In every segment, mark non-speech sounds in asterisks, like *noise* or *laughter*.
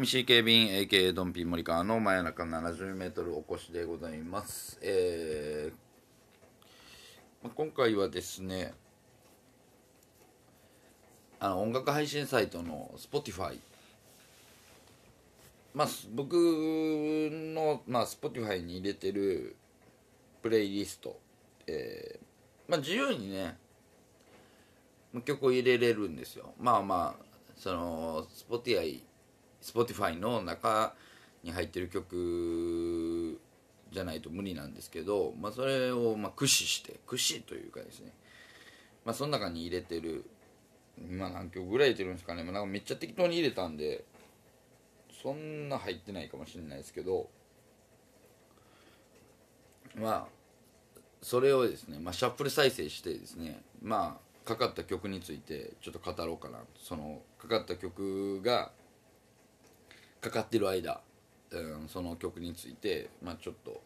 MC 警備員 AK ドンピー森川の真夜中 70m おこしでございます、えーまあ今回はですねあの音楽配信サイトの Spotify まあ僕の、まあ、Spotify に入れてるプレイリスト、えーまあ、自由にねまあ曲を入れれるんですよ。まあまあその Spotify Spotify の中に入ってる曲じゃないと無理なんですけど、まあ、それをまあ駆使して駆使というかですね、まあ、その中に入れてる今何曲ぐらい入れてるんですかね、まあ、なんかめっちゃ適当に入れたんでそんな入ってないかもしれないですけど。まあそれをですね、まあ、シャッフル再生してですねまあかかった曲についてちょっと語ろうかなそのかかった曲がかかってる間、うん、その曲について、まあ、ちょっと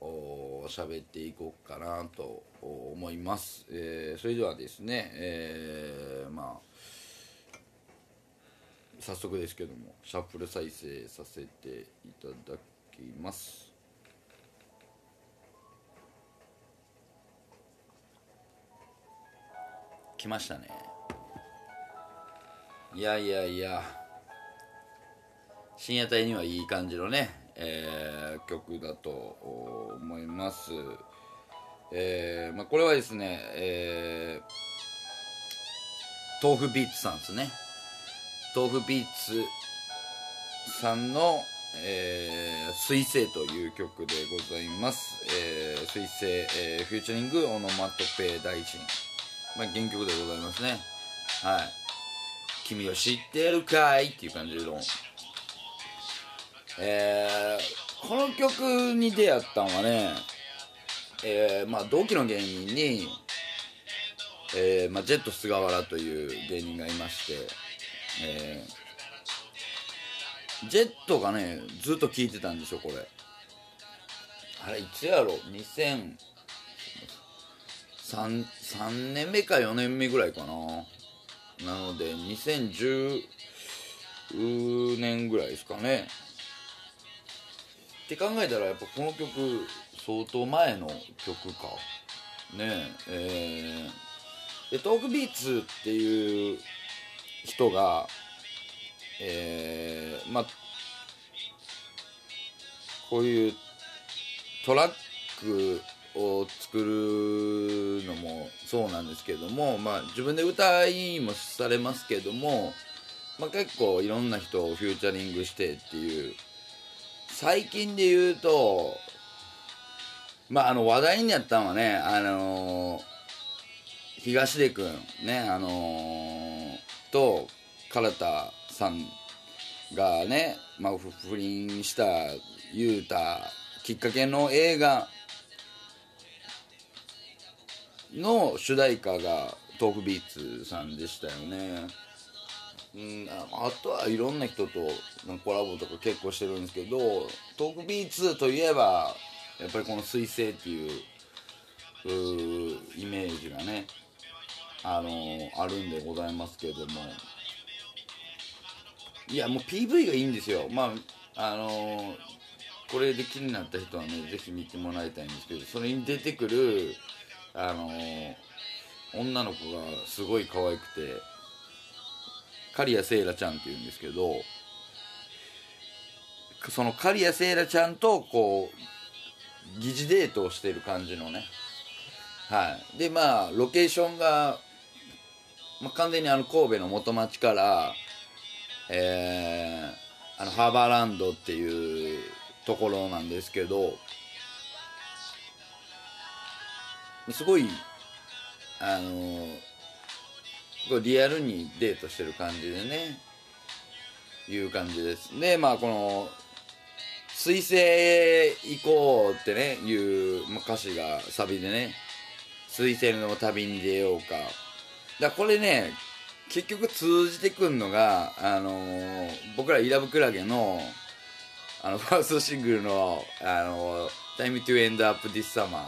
お喋っていこうかなと思います、えーそれではですね、えーまあ早速ですけどもシャッフル再生させていただきます。来ましたね。いやいやいや。深夜帯にはいい感じのね、えー曲だと思います、えーまあ、これはですね、えー豆腐ビーツさんですね。豆腐ビーツさんの「えー水星」という曲でございます「えー水星、えーフューチャリングオノマトペ大臣」まあ、原曲でございますね。はい「君を知ってるかい?」っていう感じのえーこの曲に出会ったのはね、えーまあ、同期の芸人に、えーまあ、ジェット菅原という芸人がいまして、えージェットがねずっと聴いてたんですよこれ。あれいつやろ2003 3年目か4年目ぐらいかな。なので2010年ぐらいですかね。って考えたらやっぱこの曲相当前の曲か。ねええートークビーツっていう人がえーまあこういうトラックを作るのもそうなんですけども、まあ、自分で歌いもされますけども、まあ、結構いろんな人をフューチャリングしてっていう最近で言うとまああの話題になったのはねあの東出君ねあのと唐田さんがね、まあ、不倫した言うたきっかけの映画の主題歌がトークビーツさんでしたよね。うん、あとはいろんな人とコラボとか結構してるんですけどトークビーツといえばやっぱりこの「彗星」っていううイメージがねあのあるんでございますけども。いやもう PV がいいんですよ。まああのこれで気になった人はねぜひ見てもらいたいんですけどそれに出てくるあの女の子がすごい可愛くて刈谷セイラちゃんっていうんですけどその刈谷セイラちゃんとこう疑似デートをしてる感じのね。はい。でまあロケーションが、まあ、完全にあの神戸の元町からえー、あのハーバーランドっていうところなんですけどすごいあのこうリアルにデートしてる感じでね。いう感じです。でまあこの「水星行こう」ってねいう、まあ、歌詞がサビでね「水星の旅に出ようか」だこれね結局通じてくんのが、あのー僕らイラブクラゲのあのファーストシングルの「あのー Time to End Up This Summer」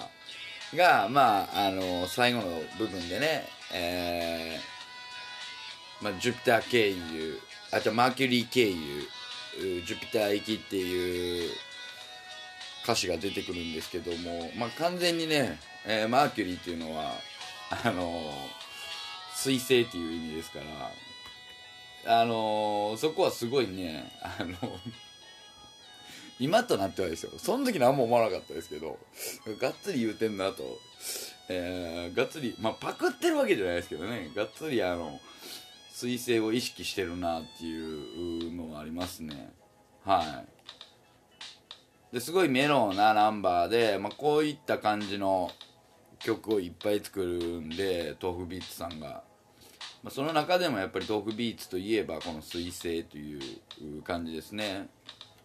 がまああのー最後の部分でね、えーまあ、ジュピター経由あとマーキュリー経由ジュピター行きっていう歌詞が出てくるんですけども、まあ、完全にね、えーマーキュリーっていうのはあのー水星っていう意味ですからあのそこはすごいねあの今となってはですよ。その時何も思わなかったですけどがっつり言うてんなと、えーがっつりまあパクってるわけじゃないですけどね。がっつりあの水星を意識してるなっていうのがありますね。はい。ですごいメロなナンバーで、まあ、こういった感じの曲をいっぱい作るんで豆腐ビーツさんが、まあ、その中でもやっぱり豆腐ビーツといえばこの「水星」という感じですね、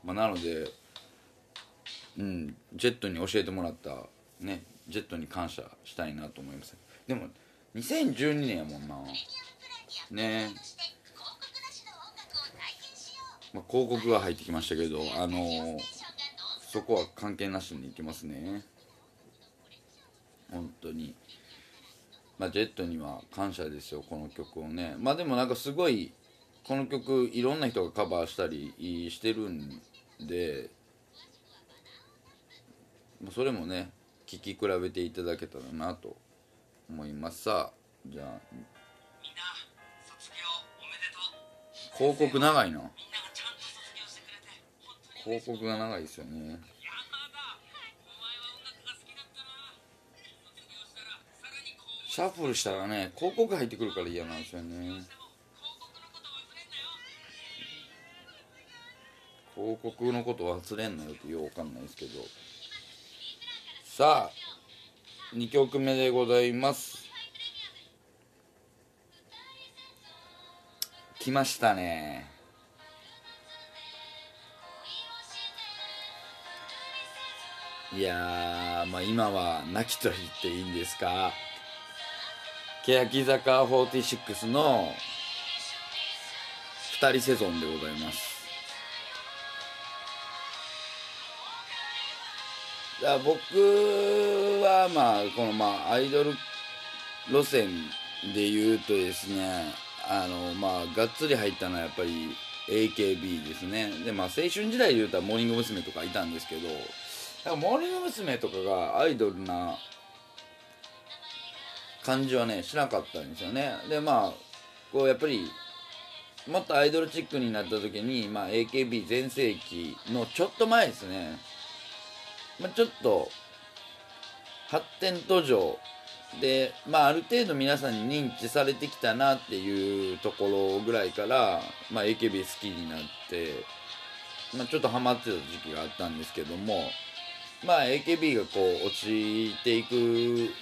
まあ、なのでうんジェットに教えてもらったねジェットに感謝したいなと思います。でも2012年やもんな。ね。まあ、広告が入ってきましたけどあのーそこは関係なしにいきますね。本当に。まあジェットには感謝ですよこの曲をね。まあでもなんかすごいこの曲いろんな人がカバーしたりしてるんでまあそれもね聴き比べていただけたらなと思います。さあじゃあ広告長いな。広告が長いですよね。シャッフルしたらね広告入ってくるから嫌なんですよね。広告のこと忘れんなよ広告のこと忘れんなよってようわかんないですけど。さあ2曲目でございます。来ましたね。いやまあ今は泣きと言っていいんですか。欅坂46の2人セゾンでございます。だ僕はまあこのまあアイドル路線で言うとですねあのまあがっつり入ったのはやっぱり AKB ですねでまあ青春時代で言うたらモーニング娘。とかいたんですけどなんかモーニング娘。とかがアイドルな感じはねしなかったんですよねでまあこうやっぱりもっとアイドルチックになった時に、まあ、AKB 全盛期のちょっと前ですねまあ、ちょっと発展途上で、まあ、ある程度皆さんに認知されてきたなっていうところぐらいから、まあ、AKB 好きになって、まあ、ちょっとハマってた時期があったんですけども、まあ、AKB がこう落ちていく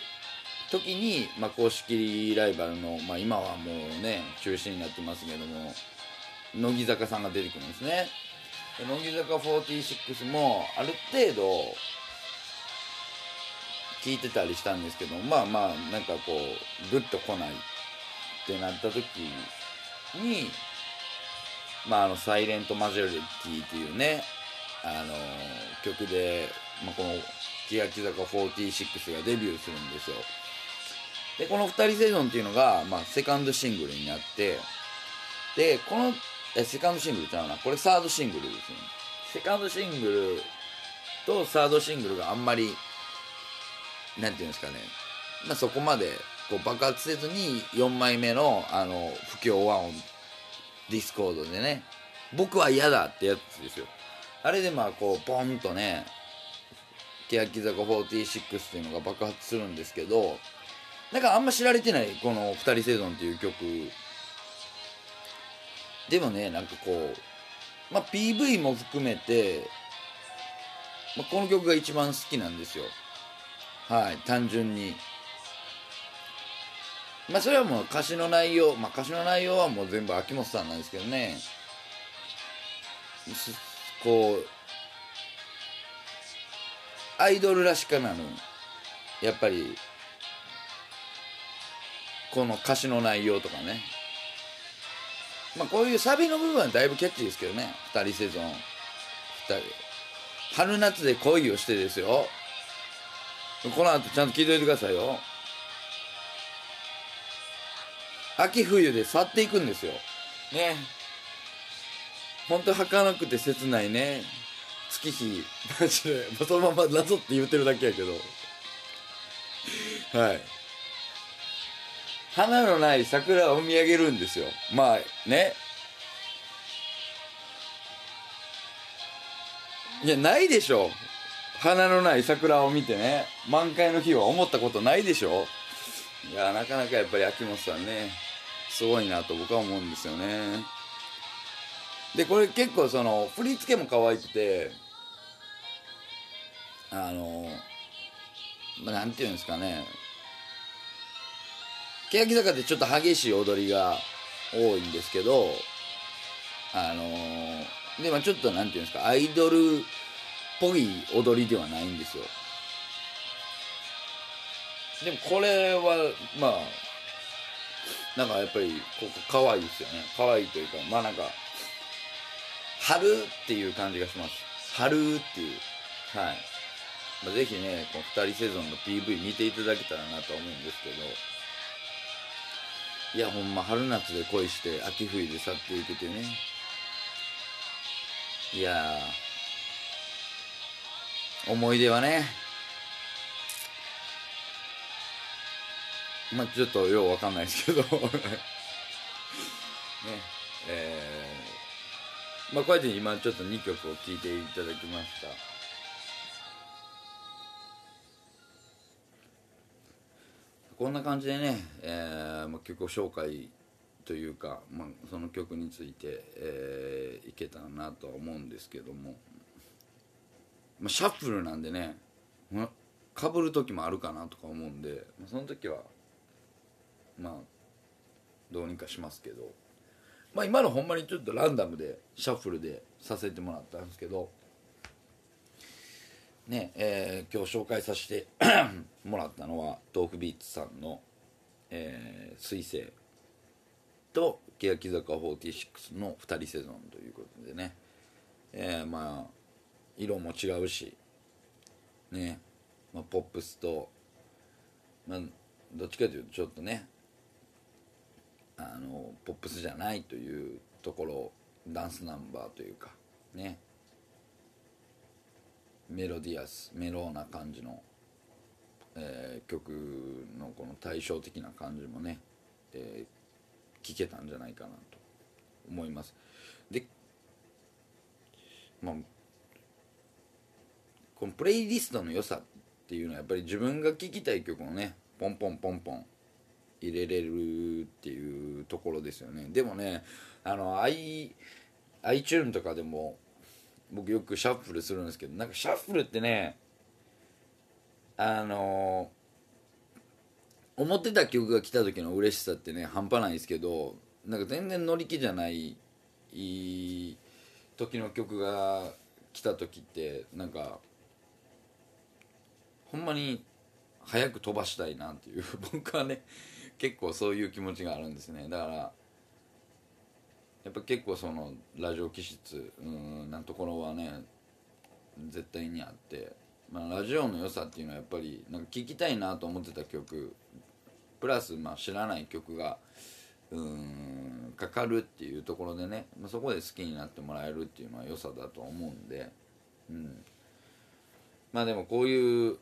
時に、まあ、公式ライバルの、まあ、今はもうね中止になってますけども乃木坂さんが出てくるんですね。で乃木坂46もある程度聞いてたりしたんですけどまあまあなんかこうグッと来ないってなった時にまああの「サイレントマジョリティっていうねあの曲で、まあ、この欅坂46がデビューするんですよ。でこの「二人セゾン」っていうのが、まあ、セカンドシングルになってでこのえセカンドシングルちゃうな。これサードシングルですね。セカンドシングルとサードシングルがあんまりなんていうんですかね。まあそこまでこう爆発せずに4枚目のあの不協和音ディスコードでね僕は嫌だってやつですよ。あれでまあこうポンとね欅坂46っていうのが爆発するんですけどなんかあんま知られてないこの「二人セゾン」っていう曲。でもねなんかこう、まあ、PV も含めて、まあ、この曲が一番好きなんですよ。はい単純に。まあそれはもう歌詞の内容まあ歌詞の内容はもう全部秋元さんなんですけどね。こうアイドルらしかなる。やっぱりこの歌詞の内容とかね。まあこういうサビの部分はだいぶキャッチーですけどね。二人セゾン。二人。春夏で恋をしてですよ。この後ちゃんと聞いといてくださいよ。秋冬で去っていくんですよ。ね。ほんと儚くて切ないね。月日。マジで。そのまま謎って言ってるだけやけど。はい。花のない桜を見上げるんですよ。まあね。いやないでしょ花のない桜を見てね満開の日は思ったことないでしょ。いやなかなかやっぱり秋元さんねすごいなと僕は思うんですよね。でこれ結構その振り付けも可愛くてあのまあなんていうんですかね。欅坂ってちょっと激しい踊りが多いんですけどあのでもちょっとなんていうんですかアイドルぽい踊りではないんですよ。でもこれはまあなんかやっぱりここ可愛いですよね。可愛いというかまあなんか春っていう感じがします。春っていう。はい、まあ、ぜひねこの2人セゾンの PV 見ていただけたらなと思うんですけど。いやほんま春夏で恋して秋冬で去っていくというね。いや思い出はね。まあちょっとようわかんないですけど。*laughs* ね。えー、まあこうやって今ちょっと2曲を聴いていただきました。こんな感じでね、えーまあ、曲を紹介というか、まあ、その曲について、えーいけたらなとは思うんですけども、まあ、シャッフルなんでねかぶる時もあるかなとか思うんで、まあ、その時はまあどうにかしますけど、まあ、今のほんまにちょっとランダムでシャッフルでさせてもらったんですけどねえー今日紹介させて *coughs* もらったのは豆腐ビーツさんの「えー、彗星」と欅坂46の2人セゾンということでね、えーまあ色も違うしね、まあ、ポップスと、まあ、どっちかというとちょっとねあのポップスじゃないというところダンスナンバーというかね。メロディアスメローな感じの、えー曲のこの対照的な感じもね、えー聞けたんじゃないかなと思います。でまあこのプレイリストの良さっていうのはやっぱり自分が聴きたい曲をねポンポンポンポン入れれるっていうところですよね。でもねあの i iTune とかでも僕よくシャッフルするんですけどなんかシャッフルってねあの思ってた曲が来た時の嬉しさってね半端ないですけどなんか全然乗り気じゃない時の曲が来た時ってなんかほんまに早く飛ばしたいなっていう *laughs* 僕はね結構そういう気持ちがあるんですね。だからやっぱ結構そのラジオ気質うんなんところはね絶対にあって、まあ、ラジオの良さっていうのはやっぱりなんか聴きたいなと思ってた曲プラスまあ知らない曲がうーんかかるっていうところでね、まあ、そこで好きになってもらえるっていうのは良さだと思うんで、うん、まあでもこういう、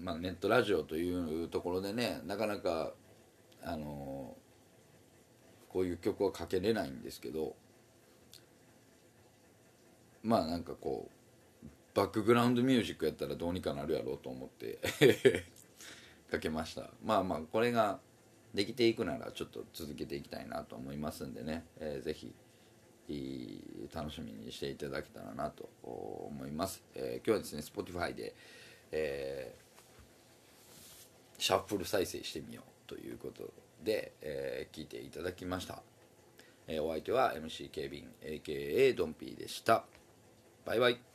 まあ、ネットラジオというところでねなかなかあのこういう曲はかけれないんですけどまあなんかこうバックグラウンドミュージックやったらどうにかなるやろうと思って *laughs* かけました。まあまあこれができていくならちょっと続けていきたいなと思いますんでね、えーぜひ楽しみにしていただけたらなと思います、えー今日はですね Spotify で、えーシャッフル再生してみようということで、えー聞いていただきました。えーお相手は MC ケビン AKA ドンピーでした。バイバイ。